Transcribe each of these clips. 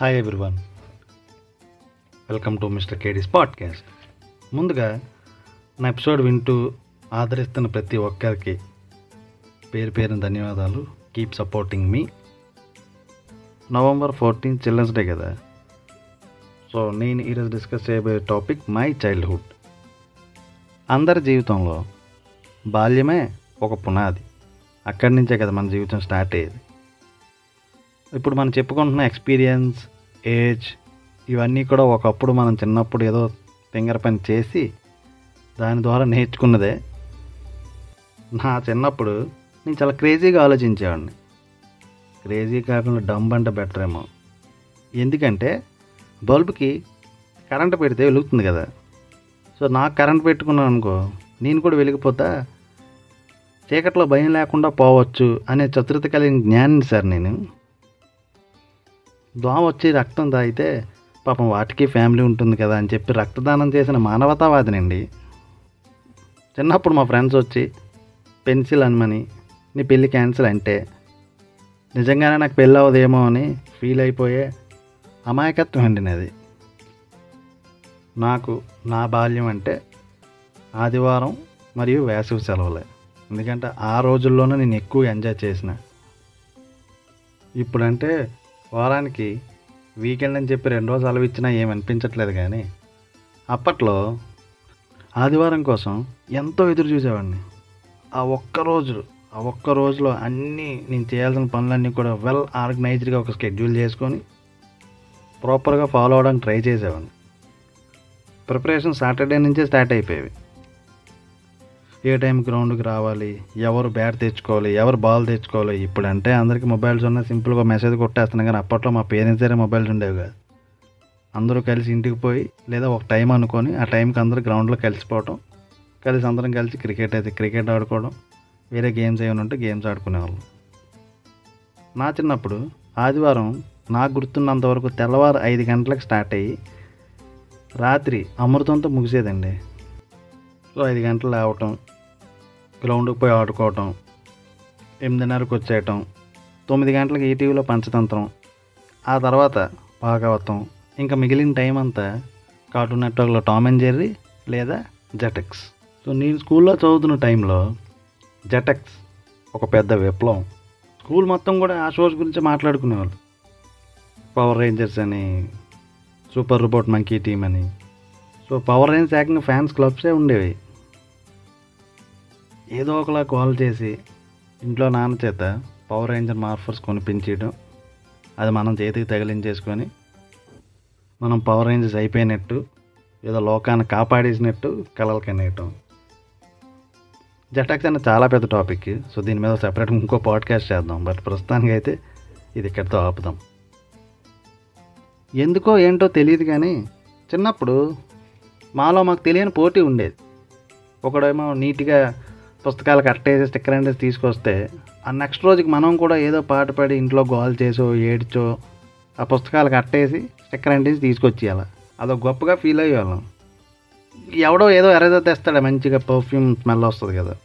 Hi everyone welcome to mister KD's podcast ముందుగా నా episode వింటూ ఆదరిస్తున్న ప్రతి ఒక్కరికి పేరు పేరున ధన్యవాదాలు. కీప్ సపోర్టింగ్ మీ నవంబర్ ఫోర్టీన్ చిల్డ్రన్స్ డే కదా. సో నేను ఈరోజు డిస్కస్ చేయబోయే టాపిక్ మై చైల్డ్హుడ్ అందరి జీవితంలో బాల్యమే ఒక పునాది. అక్కడి నుంచే కదా మన జీవితం స్టార్ట్ అయ్యేది. ఇప్పుడు మనం చెప్పుకుంటున్న ఎక్స్పీరియన్స్ ఏజ్ ఇవన్నీ కూడా ఒకప్పుడు మనం చిన్నప్పుడు ఏదో ఫింగర్ పని చేసి దాని ద్వారా నేర్చుకున్నదే. నా చిన్నప్పుడు నేను చాలా క్రేజీగా ఆలోచించేవాడిని. క్రేజీ కాకుండా డంబ్ అంటే బెటర్ ఏమో. ఎందుకంటే బల్బుకి కరెంట్ పెడితే వెలుగుతుంది కదా. సో నాకు కరెంట్ పెట్టుకున్నాను అనుకో నేను కూడా వెలిగిపోతా చీకట్లో భయం లేకుండా పోవచ్చు అనే చతురత కలిగిన జ్ఞానం సార్ నేను. దోమ వచ్చి రక్తం తాగితే పాపం వాటికి ఫ్యామిలీ ఉంటుంది కదా అని చెప్పి రక్తదానం చేసిన మానవతావాదినండి. చిన్నప్పుడు మా ఫ్రెండ్స్ వచ్చి పెన్సిల్ అనమని నీ పెళ్ళి క్యాన్సిల్ అంటే నిజంగానే నాకు పెళ్ళి అవ్వదేమో అని ఫీల్ అయిపోయే అమాయకత్వం అండి నాది. నాకు నా బాల్యం అంటే ఆదివారం మరియు వేసవి సెలవులే. ఎందుకంటే ఆ రోజుల్లోనే నేను ఎక్కువ ఎంజాయ్ చేసిన. ఇప్పుడంటే వారానికి వీకెండ్ అని చెప్పి రెండు రోజులు సెలవు ఇచ్చినా ఏమి అనిపించట్లేదు కానీ అప్పట్లో ఆదివారం కోసం ఎంతో ఎదురు చూసేవాడిని. ఆ ఒక్క రోజు ఆ ఒక్క రోజులో అన్నీ నేను చేయాల్సిన పనులన్నీ కూడా వెల్ ఆర్గనైజ్డ్గా ఒక షెడ్యూల్ చేసుకొని ప్రాపర్గా ఫాలో అవడానికి ట్రై చేసేవాడిని. ప్రిపరేషన్ సాటర్డే నుంచే స్టార్ట్ అయిపోయేవి. ఏ టైం గ్రౌండ్కి రావాలి? ఎవరు బ్యాట్ తెచ్చుకోవాలి? ఎవరు బాల్ తెచ్చుకోవాలి? ఇప్పుడు అంటే అందరికీ మొబైల్స్ ఉన్నాయి. సింపుల్గా మెసేజ్ కొట్టేస్తున్నాం కానీ అప్పట్లో మా పేరెంట్స్ దగ్గర మొబైల్స్ ఉండేవి కాదు. అందరూ కలిసి ఇంటికి పోయి లేదా ఒక టైం అనుకొని ఆ టైంకి అందరూ గ్రౌండ్లో కలిసిపోవటం కలిసి అందరం కలిసి క్రికెట్ అయితే క్రికెట్ ఆడుకోవడం వేరే గేమ్స్ ఏమైనా ఉంటే గేమ్స్ ఆడుకునేవాళ్ళం. నా చిన్నప్పుడు ఆదివారం నాకు గుర్తున్నంతవరకు తెల్లవారు ఐదు గంటలకు స్టార్ట్ అయ్యి రాత్రి అమృతంతో ముగిసేదండి. సో ఐదు గంటలు లేవటం గ్రౌండ్కి పోయి ఆడుకోవటం ఎనిమిదిన్నరకు వచ్చేయటం తొమ్మిది గంటలకు ఈటీవీలో పంచతంత్రం ఆ తర్వాత భాగవతం ఇంకా మిగిలిన టైం అంతా కార్టూన్ నెట్వర్క్లో టామ్ అండ్ జెర్రీ లేదా జెటెక్స్. సో నేను స్కూల్లో చదువుతున్న టైంలో జెటెక్స్ ఒక పెద్ద విప్లవం. స్కూల్ మొత్తం కూడా ఆ షోస్ గురించి మాట్లాడుకునేవాళ్ళు. పవర్ రేంజర్స్ అని సూపర్ రోబోట్ మంకీ టీమ్ అని సో పవర్ రేంజ్ ఏకంగా ఫ్యాన్స్ క్లబ్సే ఉండేవి. ఏదో ఒకలా కాల్ చేసి ఇంట్లో నాన్న చేత పవర్ రేంజర్ మార్ఫర్స్ కొనిపించడం అది మనం చేతికి తగిలించేసుకొని మనం పవర్ రేంజర్స్ అయిపోయినట్టు ఏదో లోకాన్ని కాపాడేసినట్టు కలలు కనేయటం. జటాక్స్ అనే చాలా పెద్ద టాపిక్ సో దీని మీద సెపరేట్గా ఇంకో పాడ్కాస్ట్ చేద్దాం. బట్ ప్రస్తుతానికి అయితే ఇది ఇక్కడితో ఆపుదాం. ఎందుకో ఏంటో తెలియదు కానీ చిన్నప్పుడు మాలో మాకు తెలియని పోటీ ఉండేది. ఒకడేమో నీట్గా పుస్తకాలు కట్టేసి స్టిక్కర్ అంటే తీసుకొస్తే ఆ నెక్స్ట్ రోజుకి మనం కూడా ఏదో పాట పాడి ఇంట్లో గోల్ చేసో ఏడ్చో ఆ పుస్తకాలు కట్టేసి స్టిక్కర్ అంటేసి తీసుకొచ్చేయాలి. అదో గొప్పగా ఫీల్ అయ్యేవాళ్ళం. ఎవడో ఏదో ఎరేజర్ తెస్తాడు మంచిగా పర్ఫ్యూమ్ స్మెల్ వస్తుంది కదా.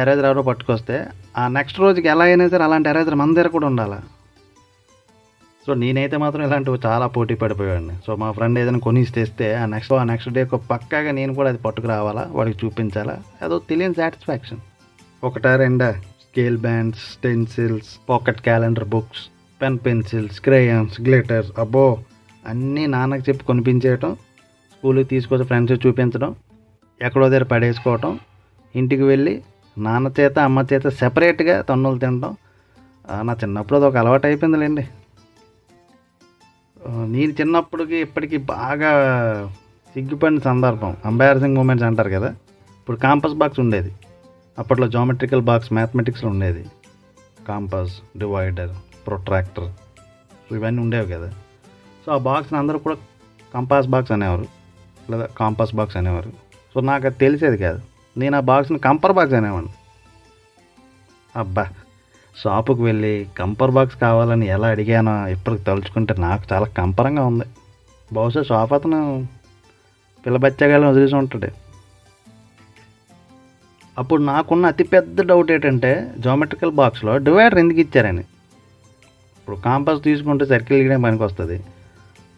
ఎరేజర్ ఎవడో పట్టుకొస్తే ఆ నెక్స్ట్ రోజుకి ఎలా అయినా సరే అలాంటి ఎరేజర్ మన దగ్గర కూడా ఉండాలి. సో నేనైతే మాత్రం ఇలాంటివి చాలా పోటీ పడిపోయాడిని సో మా ఫ్రెండ్ ఏదైనా కొనిసి తెస్తే ఆ నెక్స్ట్ ఆ నెక్స్ట్ డే పక్కాగా నేను కూడా అది పట్టుకురావాలా వాడికి చూపించాలా అదో తెలియని సాటిస్ఫాక్షన్ ఒకటా రెండా scale bands stencils pocket calendar books pen pencils crayons glitters అబ్బో అన్నీ నాన్నకి చెప్పి కొనిపించేయటం స్కూల్కి తీసుకొచ్చి ఫ్రెండ్స్ చూపించడం ఎక్కడో దగ్గర పడేసుకోవటం ఇంటికి వెళ్ళి నాన్న చేత అమ్మ చేత సెపరేట్గా తన్నులు తినడం నా చిన్నప్పుడు అది ఒక అలవాటు అయిపోయిందిలేండి. నేను చిన్నప్పటికి ఇప్పటికీ బాగా సిగ్గుపడిన సందర్భం అంబారసింగ్ మూమెంట్స్ అంటారు కదా. ఇప్పుడు కాంపస్ బాక్స్ ఉండేది. అప్పట్లో జామెట్రికల్ బాక్స్ మ్యాథమెటిక్స్లో ఉండేది. కాంపస్ డివైడర్ ప్రొట్రాక్టర్ ఇవన్నీ ఉండేవి కదా. సో ఆ బాక్స్ని అందరూ కూడా కంపాస్ బాక్స్ అనేవారు లేదా కాంపాస్ బాక్స్ అనేవారు. సో నాకు అది తెలిసేది కాదు. నేను ఆ బాక్స్ని కంపర్ బాక్స్ అనేవాడిని. అబ్బా! షాపుకి వెళ్ళి కంపర్ బాక్స్ కావాలని ఎలా అడిగానో ఇప్పటికి తలుచుకుంటే నాకు చాలా కంపరంగా ఉంది. బహుశా షాప్ అతను పిల్లబచ్చగాలని వదిలేసి ఉంటాడు. అప్పుడు నాకున్న అతిపెద్ద డౌట్ ఏంటంటే జామెట్రికల్ బాక్స్లో డివైడర్ ఎందుకు ఇచ్చారని. ఇప్పుడు కాంపాస్ తీసుకుంటే సర్కిల్ గీయడం పనికి వస్తుంది.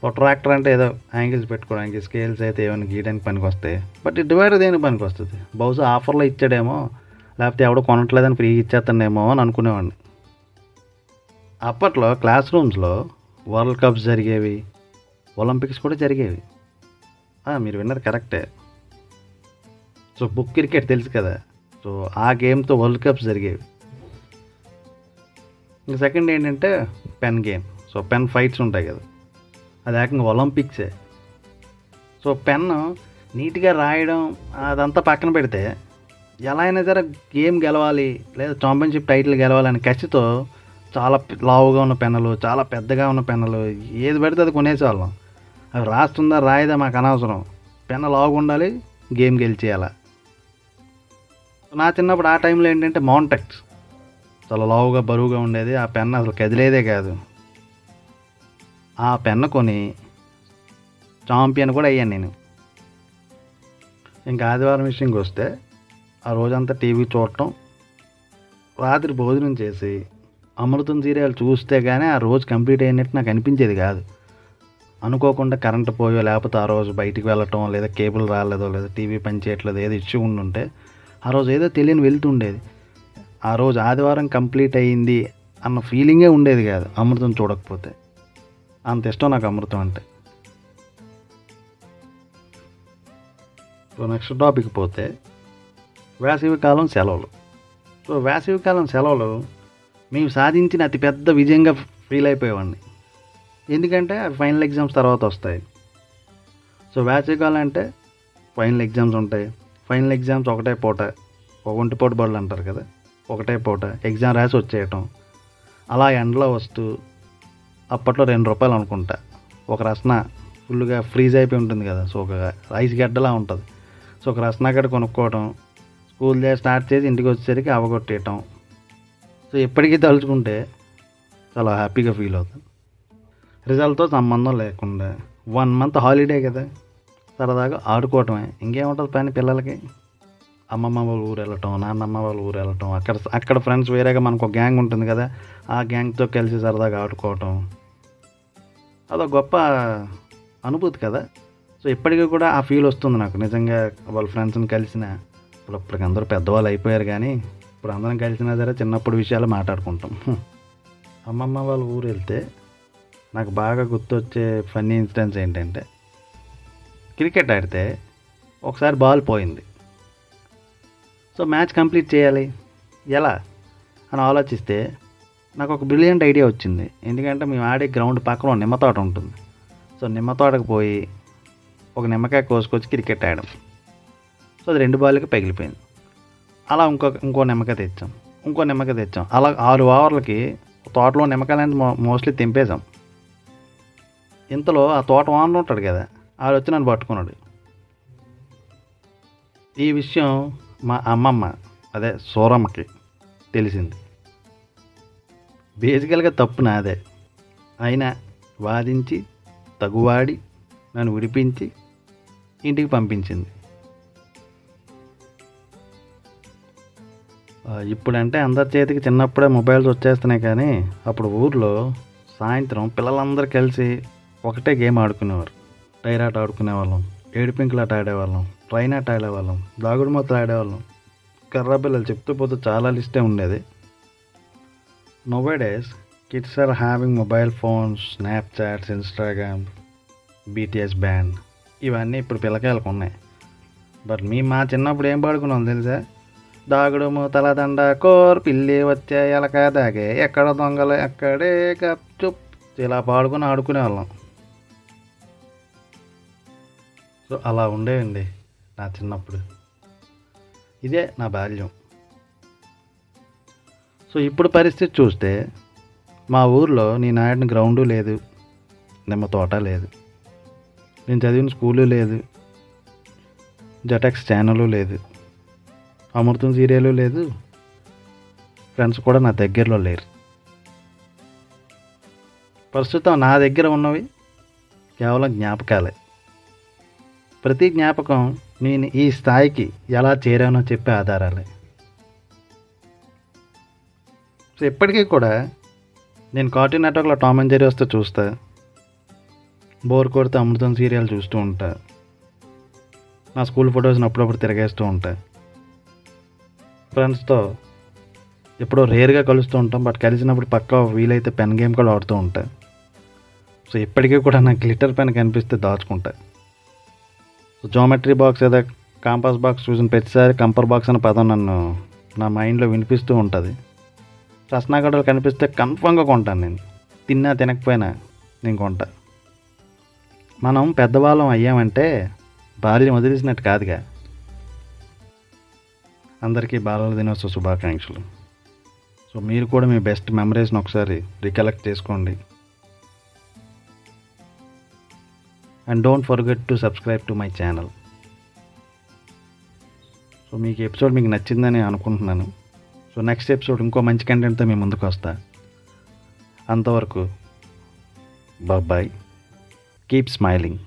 ప్రొట్రాక్టర్ అంటే ఏదో యాంగిల్స్ పెట్టుకోవడానికి స్కేల్స్ అయితే ఏమైనా గీయడానికి పనికి వస్తాయి. బట్ ఈ డివైడర్ దేనికి పనికి వస్తుంది? బహుశా ఆఫర్లో ఇచ్చాడేమో లేకపోతే ఎవడో కొనట్లేదని ఫ్రీ ఇచ్చేస్తానేమో అని అనుకునేవాడిని. అప్పట్లో క్లాస్ రూమ్స్లో వరల్డ్ కప్స్ జరిగేవి ఒలింపిక్స్ కూడా జరిగేవి. మీరు విన్నది కరెక్టే. సో బుక్ క్రికెట్ తెలుసు కదా. సో ఆ గేమ్తో వరల్డ్ కప్స్ జరిగేవి. ఇంకా సెకండ్ ఏంటంటే pen game. So pen fights ఉంటాయి కదా. అది ఏకంగా ఒలింపిక్సే. సో పెన్ నీట్గా రాయడం అదంతా పక్కన పెడితే ఎలా అయినా సరే గేమ్ గెలవాలి లేదా ఛాంపియన్షిప్ టైటిల్ గెలవాలని కసితో చాలా లావుగా ఉన్న పెన్నులు చాలా పెద్దగా ఉన్న పెన్నులు ఏది పెడితే అది కొనేసేవాళ్ళం. అవి రాస్తుందా రాయదా మాకు అనవసరం. పెన్ను లావుగా ఉండాలి గేమ్ గెలిచేయాల. నా చిన్నప్పుడు ఆ టైంలో ఏంటంటే మౌంటెక్స్. చాలా లావుగా బరువుగా ఉండేది. ఆ పెన్ను అసలు కదిలేదే కాదు. ఆ పెన్ను కొని ఛాంపియన్ కూడా అయ్యాను నేను. ఇంకా ఆదివారం విషయంకి వస్తే ఆ రోజంతా టీవీ చూడటం రాత్రి భోజనం చేసి అమృతం సీరియల్ చూస్తే కానీ ఆ రోజు కంప్లీట్ అయినట్టు నాకు అనిపించేది కాదు. అనుకోకుండా కరెంట్ పోయో లేకపోతే ఆ రోజు బయటికి వెళ్ళటం లేదా కేబుల్ రాలేదో లేదా టీవీ పని చేయట్లేదు ఏదో ఇష్యూ ఉండుంటే ఆ రోజు ఏదో తెలియని వెళ్తుండేది ఆ రోజు ఆదివారం కంప్లీట్ అయ్యింది అన్న ఫీలింగే ఉండేది కాదు అమృతం చూడకపోతే. అంత ఇష్టం నాకు అమృతం అంటే. నెక్స్ట్ టాపిక్ పోతే వేసవికాలం సెలవులు. సో వేసవికాలం సెలవులు మేము సాధించిన అతిపెద్ద విజయంగా ఫీల్ అయిపోయేవాడిని. ఎందుకంటే అవి ఫైనల్ ఎగ్జామ్స్ తర్వాత వస్తాయి. సో వేసవికాలం అంటే ఫైనల్ ఎగ్జామ్స్ ఉంటాయి. ఫైనల్ ఎగ్జామ్స్ ఒకటే పూట ఒక ఒంటి పూట బడులు అంటారు కదా ఒకటే పూట ఎగ్జామ్ రాసి వచ్చేయటం. అలా ఎండలో వస్తూ అప్పట్లో రెండు రూపాయలు అనుకుంటా. ఒక రసన ఫుల్గా ఫ్రీజ్ అయిపోయి ఉంటుంది కదా సో ఒక ఐస్ గడ్డలా ఉంటుంది. సో ఒక రసన గడ్డ కొనుక్కోవటం స్కూల్ డే స్టార్ట్ చేసి ఇంటికి వచ్చేసరికి అవగొట్టేయటం. సో ఎప్పటికీ తలుచుకుంటే చాలా హ్యాపీగా ఫీల్ అవుతుంది రిజల్ట్తో సంబంధం లేకుండా. వన్ మంత్ హాలిడే కదా. సరదాగా ఆడుకోవటమే. ఇంకేముంటుంది పని పిల్లలకి? అమ్మమ్మ వాళ్ళ ఊరు వెళ్ళటం నాన్నమ్మ వాళ్ళ ఊరు వెళ్ళటం. అక్కడ అక్కడ ఫ్రెండ్స్ వేరేగా మనకు ఒక గ్యాంగ్ ఉంటుంది కదా. ఆ గ్యాంగ్తో కలిసి సరదాగా ఆడుకోవటం. అదొక గొప్ప అనుభూతి కదా. సో ఇప్పటికీ కూడా ఆ ఫీల్ వస్తుంది నాకు. నిజంగా వాళ్ళ ఫ్రెండ్స్ని కలిసిన ఇప్పుడు ఇప్పటికి అందరూ పెద్దవాళ్ళు అయిపోయారు కానీ ఇప్పుడు అందరం కలిసినా సరే చిన్నప్పుడు విషయాలు మాట్లాడుకుంటాం. అమ్మమ్మ వాళ్ళ ఊరు వెళ్తే నాకు బాగా గుర్తొచ్చే ఫన్నీ ఇన్సిడెంట్స్ ఏంటంటే క్రికెట్ ఆడితే ఒకసారి బాల్ పోయింది. సో మ్యాచ్ కంప్లీట్ చేయాలి. ఎలా? అని ఆలోచిస్తే నాకు ఒక బ్రిలియంట్ ఐడియా వచ్చింది. ఎందుకంటే మేము ఆడే గ్రౌండ్ పక్కన నిమ్మ తోట ఉంటుంది. సో నిమ్మ తోటకు పోయి ఒక నిమ్మకాయ కోసుకొచ్చి క్రికెట్ ఆడడం సో అది రెండు బాల్కి పగిలిపోయింది. అలా ఇంకో ఇంకో నిమ్మకాయ తెచ్చాం. ఇంకో నిమ్మకాయ తెచ్చాం. అలా ఆరు ఓవర్లకి తోటలో నిమ్మకాయలు మో మోస్ట్లీ తెంపేశాం. ఇంతలో ఆ తోట ఓనర్ ఉంటాడు కదా ఆడు వచ్చి నన్ను పట్టుకున్నాడు. ఈ విషయం మా అమ్మమ్మ అదే సూరమ్మకి తెలిసింది. బేసికల్గా తప్పు నాదే. అయినా వాదించి తగువాడి నన్ను విడిపించి ఇంటికి పంపించింది. ఇప్పుడంటే అందరి చేతికి చిన్నప్పుడే మొబైల్స్ వచ్చేస్తున్నాయి కానీ అప్పుడు ఊర్లో సాయంత్రం పిల్లలందరూ కలిసి ఒకటే గేమ్ ఆడుకునేవారు. టైర్ ఆట ఆడుకునేవాళ్ళం ఏడుపింకులాట ఆడేవాళ్ళం ట్రైన్ ఆట ఆడేవాళ్ళం దాగుడు మూతలు ఆడేవాళ్ళం. కర్ర పిల్లలు చెప్తూ పోతే చాలా లిస్టే ఉండేది. Nowadays kids are having mobile phones snapchats Instagram BTS band ఇవన్నీ ఇప్పుడు పిల్లకాయలకు ఉన్నాయి. బట్ మీ మా చిన్నప్పుడు ఏం పాడుకున్నాం తెలుసా? దాగుడు మూతల దండ కోర్ పిల్లి వచ్చే ఎలక దాగే ఎక్కడ దొంగలు ఎక్కడే గప్ చుప్. ఇలా పాడుకుని ఆడుకునే వాళ్ళం సో అలా ఉండేయండి నా చిన్నప్పుడు. ఇదే నా బాల్యం. సో ఇప్పుడు పరిస్థితి చూస్తే మా ఊర్లో నేను ఆడిన గ్రౌండు లేదు నిమ్మ తోట లేదు నేను చదివిన స్కూలు లేదు జటెక్స్ ఛానలు లేదు. అమృతం సీరియలు లేదు. ఫ్రెండ్స్ కూడా నా దగ్గరలో లేరు. ప్రస్తుతం నా దగ్గర ఉన్నవి కేవలం జ్ఞాపకాలే. ప్రతి జ్ఞాపకం నేను ఈ స్థాయికి ఎలా చేరానో చెప్పే ఆధారాలే. సో ఇప్పటికీ కూడా నేను కార్టూన్ నెట్వర్క్లో టామ్ అండ్ జెరీ వస్తే చూస్తా. బోర్ కొడితే అమృతం సీరియల్ చూస్తూ ఉంటా. నా స్కూల్ ఫొటోస్ని అప్పుడప్పుడు తిరగేస్తూ ఉంటా. ఫ్రెండ్స్తో ఎప్పుడో రేర్గా కలుస్తూ ఉంటాం. బట్ కలిసినప్పుడు పక్క వీలైతే పెన్ గేమ్ కూడా ఆడుతూ ఉంటాయి సో ఇప్పటికీ కూడా నాకు గ్లిటర్ పెన్ కనిపిస్తే దాచుకుంటా. సో జామెట్రీ బాక్స్ ఏదో కాంపాస్ బాక్స్ చూసిన ప్రతిసారి కంపర్ బాక్స్ అనే పదం నన్ను నా మైండ్లో వినిపిస్తూ ఉంటుంది. రస్నాగడలు కనిపిస్తే కన్ఫామ్గా కొంటాను నేను. తిన్నా తినకపోయినా నేను కొంటా. మనం పెద్దవాళ్ళం అయ్యామంటే బాల్యం వదిలేసినట్టు కాదుగా. అందరికీ బాలల దినోత్సవ శుభాకాంక్షలు. సో మీరు కూడా మీ బెస్ట్ మెమరీస్ని ఒకసారి రికలెక్ట్ చేసుకోండి. And don't forget to subscribe to my channel. So మీకు ఎపిసోడ్ మీకు నచ్చిందని అనుకుంటున్నాను. సో నెక్స్ట్ ఎపిసోడ్ ఇంకో మంచి కంటెంట్తో మీ ముందుకు వస్తా. అంతవరకు బాయ్ కీప్ స్మైలింగ్